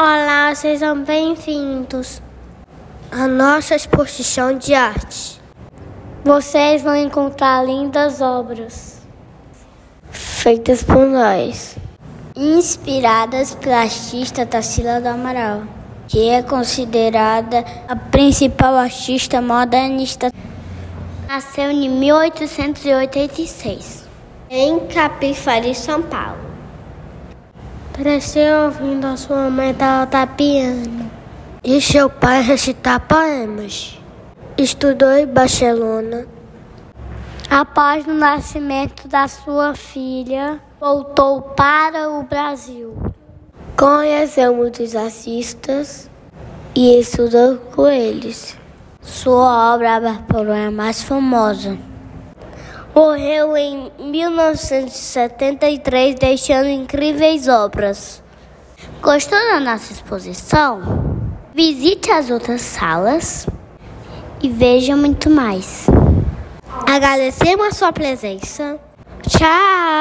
Olá, sejam bem-vindos à nossa exposição de arte. Vocês vão encontrar lindas obras feitas por nós, inspiradas pela artista Tarsila do Amaral, que é considerada a principal artista modernista. Nasceu em 1886, em Capivari, São Paulo. Cresceu ouvindo a sua mãe tocar piano e seu pai recitar poemas. Estudou em Barcelona. Após o nascimento da sua filha, voltou para o Brasil. Conheceu muitos artistas e estudou com eles. Sua obra é mais famosa. Morreu em 1973, deixando incríveis obras. Gostou da nossa exposição? Visite as outras salas e veja muito mais. Agradecemos a sua presença. Tchau!